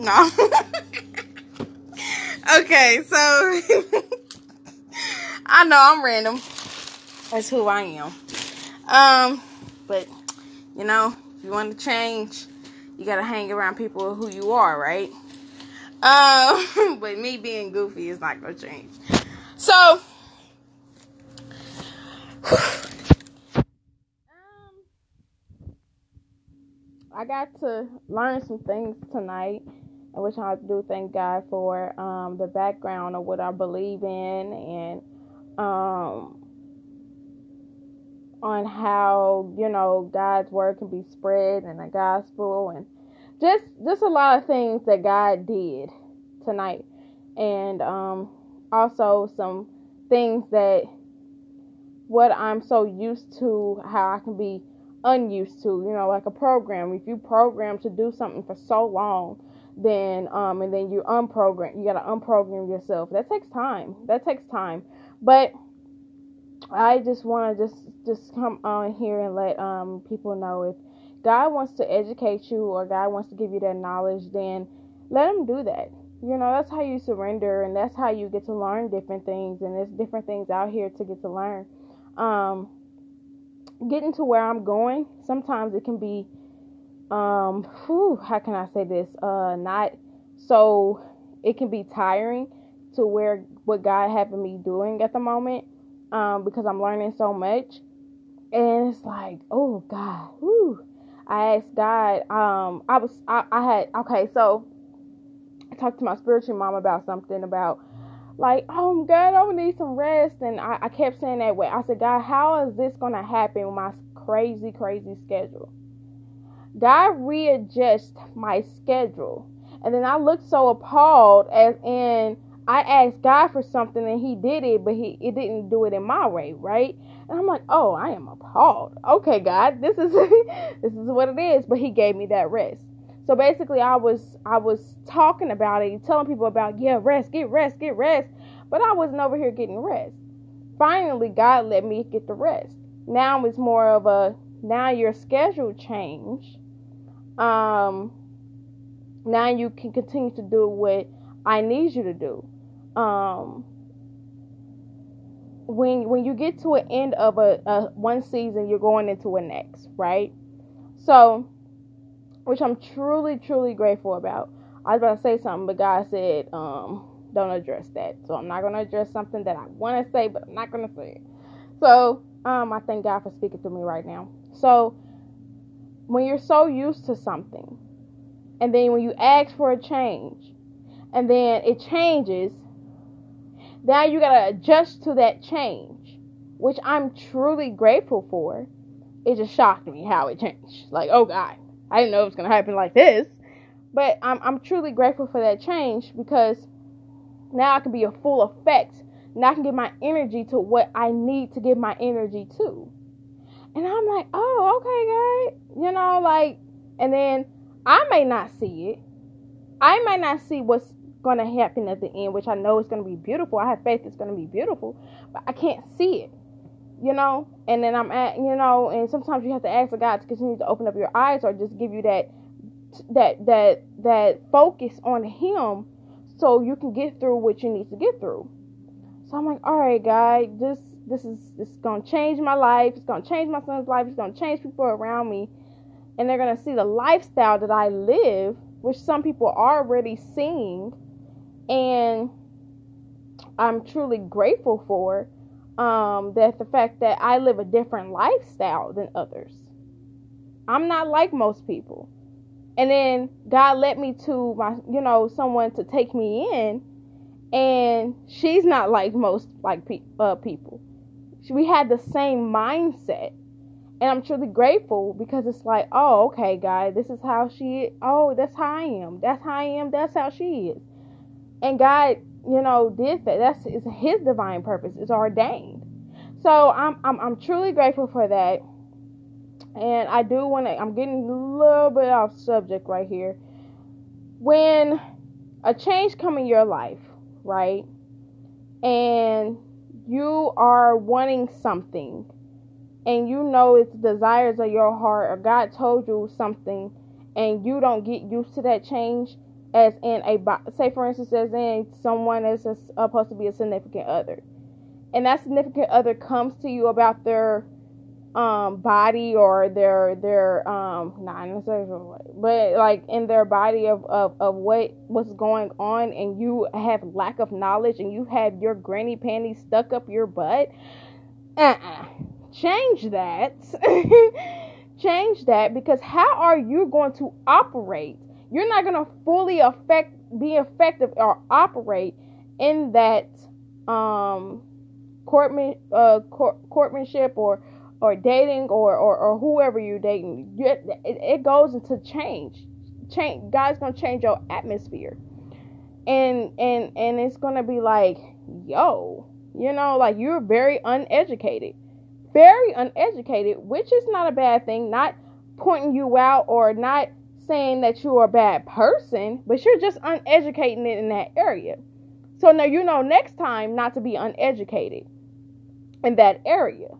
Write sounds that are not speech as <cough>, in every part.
No. <laughs> okay, so <laughs> I know I'm random. That's who I am. Um, but you know, if you want to change, you gotta hang around people who you are, right? Um, <laughs> but me being goofy is not gonna change. So, <sighs> um, I got to learn some things tonight, which I do thank God for um, the background of what I believe in and um, on how you know God's word can be spread and the gospel and just just a lot of things that God did tonight. And um, also some things that what I'm so used to how I can be unused to you know like a program. If you program to do something for so long then um and then you unprogram you got to unprogram yourself that takes time that takes time but I just want to just just come on here and let um people know if God wants to educate you or God wants to give you that knowledge, then let Him do that. You know, that's how you surrender, and that's how you get to learn different things, and there's different things out here to get to learn. Um, getting to where I'm going, sometimes it can be, um, whew, how can I say this? Uh, not so it can be tiring to where what God having me doing at the moment um, because I'm learning so much. And it's like, oh God, whoo. I asked God, um, I was, I, I had, okay, so I talked to my spiritual mom about something about, like, oh God, I'm gonna need some rest. And I, I kept saying that way. I said, God, how is this to happen with my crazy, crazy schedule? God readjust my schedule. And then I looked so appalled as in, I asked God for something and He did it, but He it didn't do it in my way, right? And I'm like, oh, I am appalled. Okay, God, this is <laughs> this is what it is. But He gave me that rest. So basically, I was I was talking about it, telling people about yeah, rest, get rest, get rest, but I wasn't over here getting rest. Finally, God let me get the rest. Now it's more of a now your schedule change. Um, now you can continue to do what I need you to do. Um when when you get to an end of a, a one season you're going into a next right? So which i'm truly truly grateful about. I was about to say something but god said um don't address that. So i'm not going to address something that i want to say but i'm not going to say it. So um i thank god for speaking to me right now. So when you're so used to something and then when you ask for a change and then it changes now you got to adjust to that change, which I'm truly grateful for. It just shocked me how it changed. Like, oh God, I didn't know it was to happen like this. But I'm, I'm truly grateful for that change because now I can be a full effect. Now I can give my energy to what I need to give my energy to. And I'm like, oh, okay, guy. You know, like, and then I may not see it. I may not see what's going to happen at the end, which I know is going to be beautiful. I have faith it's going to be beautiful, but I can't see it, you know. And then I'm at, you know, and sometimes you have to ask God to continue to open up your eyes or just give you that, that, that, that focus on Him, so you can get through what you need to get through. So I'm like, all right, God, this, this is, this is to change my life. It's to change my son's life. It's to change people around me, and they're to see the lifestyle that I live which some people are already seeing and I'm truly grateful for um, that the fact that I live a different lifestyle than others. I'm not like most people. And then God led me to my, you know, someone to take me in, and she's not like most like pe- uh, people. We had the same mindset, and I'm truly grateful because it's like, oh, okay, God, this is how she. Is. Oh, that's how I am. That's how I am. That's how she is. And God, you know, did that. That's is his divine purpose. It's ordained. So I'm I'm I'm truly grateful for that. And I do want to I'm getting a little bit off subject right here. When a change come in your life, right? And you are wanting something and you know it's desires of your heart or God told you something and you don't get used to that change, as in a say for instance as in someone is a, supposed to be a significant other. And that significant other comes to you about their um body or their their um not way but like in their body of, of of what what's going on and you have lack of knowledge and you have your granny panties stuck up your butt uh-uh. change that <laughs> change that because how are you going to operate you're not going to fully affect be effective or operate in that um courtman uh court, courtmanship or or dating or, or, or whoever you're dating, it, it goes into change. Change. God's gonna change your atmosphere, and and and it's gonna be like, yo, you know, like you're very uneducated, very uneducated, which is not a bad thing. Not pointing you out or not saying that you're a bad person, but you're just uneducating it in that area. So now you know next time not to be uneducated in that area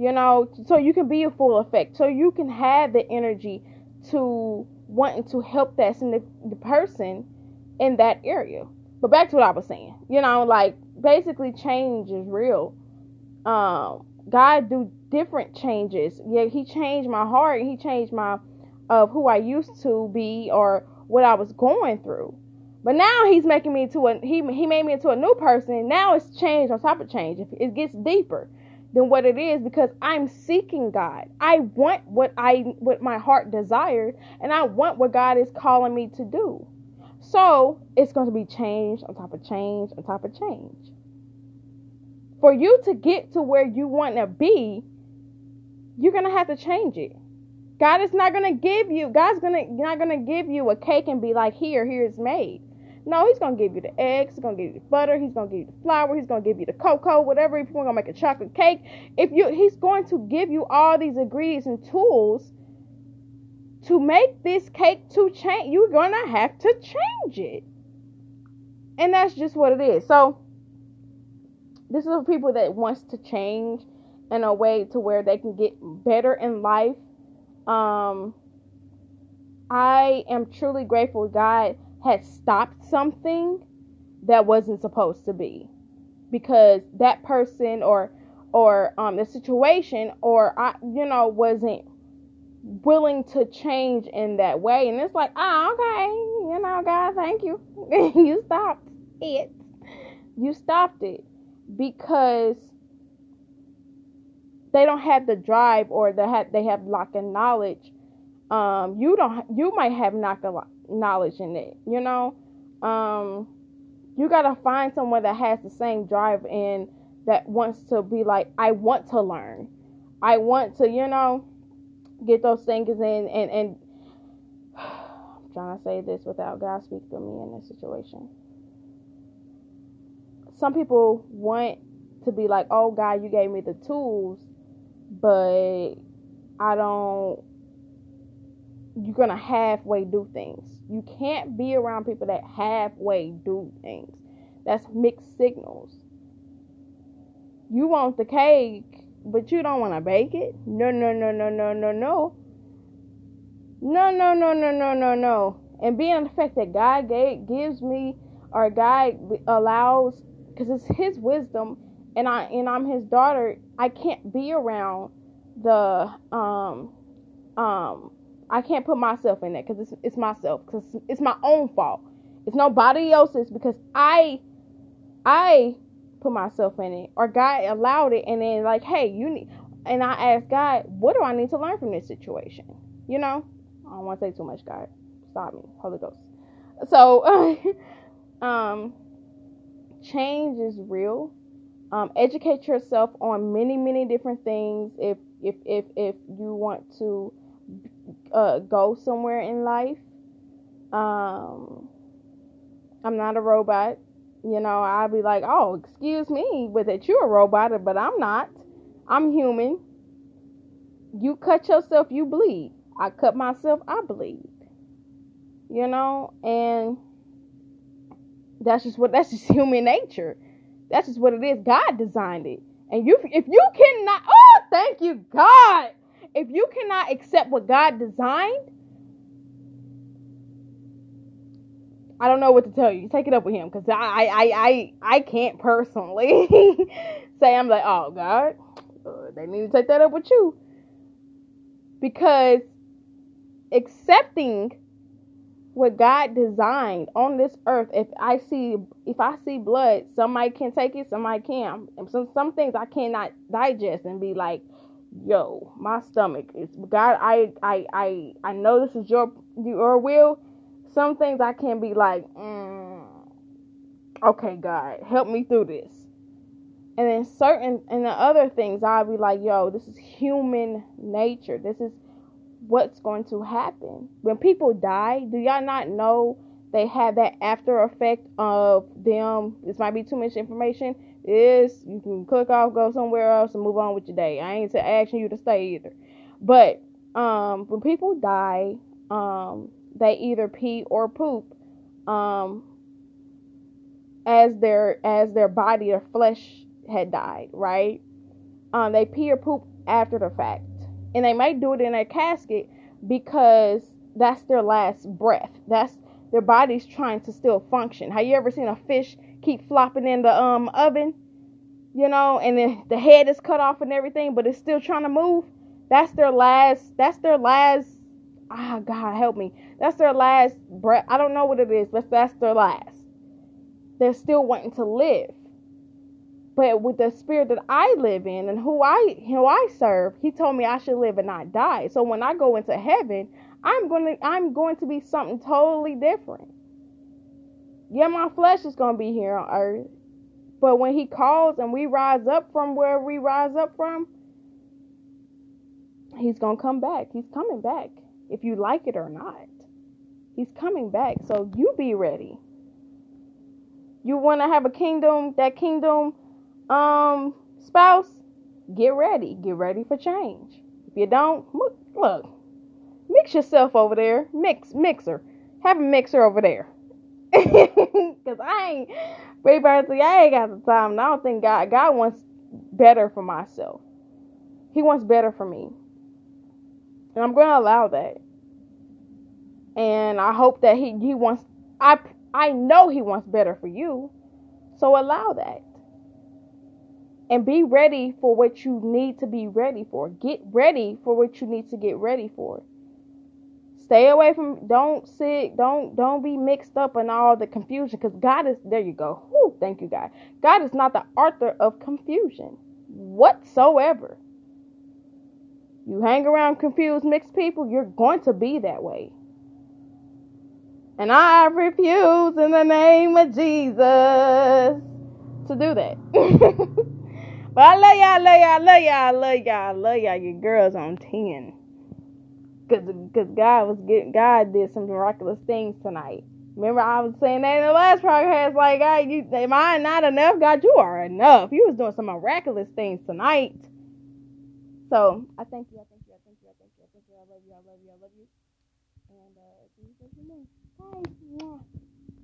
you know, so you can be a full effect, so you can have the energy to wanting to help that the person in that area. But back to what I was saying, you know, like basically change is real. Um, God do different changes. Yeah, He changed my heart. He changed my of who I used to be or what I was going through. But now He's making me to a He He made me into a new person. Now it's change on top of change. It gets deeper than what it is because I'm seeking God. I want what I what my heart desires and I want what God is calling me to do. So, it's going to be change on top of change on top of change. For you to get to where you want to be, you're going to have to change it. God is not going to give you God's going to not going to give you a cake and be like, "Here, here it's made." No, he's gonna give you the eggs, he's gonna give you the butter, he's gonna give you the flour, he's gonna give you the cocoa, whatever. If you're gonna make a chocolate cake, if you he's going to give you all these ingredients and tools to make this cake to change. You're gonna have to change it, and that's just what it is. So this is for people that wants to change in a way to where they can get better in life. Um, I am truly grateful, God had stopped something that wasn't supposed to be. Because that person or or um the situation or I you know wasn't willing to change in that way. And it's like oh okay you know God thank you. <laughs> You stopped it. You stopped it because they don't have the drive or they have they have lack of knowledge. Um you don't you might have lack of knowledge in it, you know? Um, you gotta find someone that has the same drive and that wants to be like, I want to learn. I want to, you know, get those things in and and <sighs> I'm trying to say this without God speaking to me in this situation. Some people want to be like, oh God, you gave me the tools, but I don't you're gonna halfway do things. You can't be around people that halfway do things. That's mixed signals. You want the cake, but you don't want to bake it. No, no, no, no, no, no, no. No, no, no, no, no, no, no. And being the fact that God gave, gives me, or God allows, because it's His wisdom, and I and I'm His daughter. I can't be around the um um I can't put myself in that because it's, it's myself because it's my own fault. It's nobody else's because I I put myself in it or God allowed it and then like hey you need and I asked God what do I need to learn from this situation? You know? I don't want to say too much God. Stop me Holy Ghost. So <laughs> um change is real. Um, educate yourself on many many different things if if if if you want to uh, go somewhere in life. Um, I'm not a robot. You know, I'll be like, oh, excuse me, but that you're a robot, but I'm not. I'm human. You cut yourself, you bleed. I cut myself, I bleed. You know, and that's just what that's just <laughs> human nature. That's just what it is. God designed it. And you if you cannot oh thank you, God if you cannot accept what God designed, I don't know what to tell you. Take it up with him because I, I, I, I can't personally <laughs> say I'm like, oh God, uh, they need to take that up with you because accepting what God designed on this earth. If I see if I see blood, somebody can take it, somebody can. And some some things I cannot digest and be like, yo, my stomach is God. I I I I know this is your your will. Some things I can be like, mm, okay, God, help me through this. And then certain and the other things I'll be like, yo, this is human nature. This is what's going to happen. When people die, do y'all not know they have that after effect of them? This might be too much information. Is you can click off, go somewhere else, and move on with your day. I ain't asking you to stay either. But um, when people die, um, they either pee or poop um, as their as their body, their flesh had died, right? Um, they pee or poop after the fact and they might do it in a casket because that's their last breath. That's their body's trying to still function. Have you ever seen a fish keep flopping in the um oven? You know, and then the head is cut off and everything, but it's still trying to move. That's their last. That's their last. Ah, oh, God help me. That's their last breath. I don't know what it is, but that's their last. They're still wanting to live. But with the spirit that I live in and who I who I serve, he told me I should live and not die. So when I go into heaven, I'm going to I'm going to be something totally different. Yeah, my flesh is going to be here on earth. But when he calls and we rise up from where we rise up from, he's going to come back. He's coming back if you like it or not. He's coming back. So you be ready. You want to have a kingdom, that kingdom um spouse, get ready. Get ready for change. If you don't, look, look mix yourself over there. Mix, mixer. Have a mixer over there. Cause I ain't, baby, I ain't got the time. And I don't think God, God wants better for myself. He wants better for me, and I'm to allow that. And I hope that he he wants. I I know he wants better for you, so allow that and be ready for what you need to be ready for. Get ready for what you need to get ready for. Stay away from don't sit, don't don't be mixed up in all the confusion because God is there you go. Whew, thank you, God. God is not the author of confusion whatsoever. You hang around confused mixed people, you're going to be that way. And I refuse in the name of Jesus to do that. <laughs> But I love y'all, I love y'all, I love y'all, I love y'all, I love y'all. Your girls on 10. Cause, God was getting, God did some miraculous things tonight. Remember, I was saying that in the last podcast, like, God, you, am I not enough? God, you are enough. You was doing some miraculous things tonight. So, I thank you, I thank you, I thank you, I thank you, I thank you. I love you, I love you, I love you. And, uh, see you next Bye.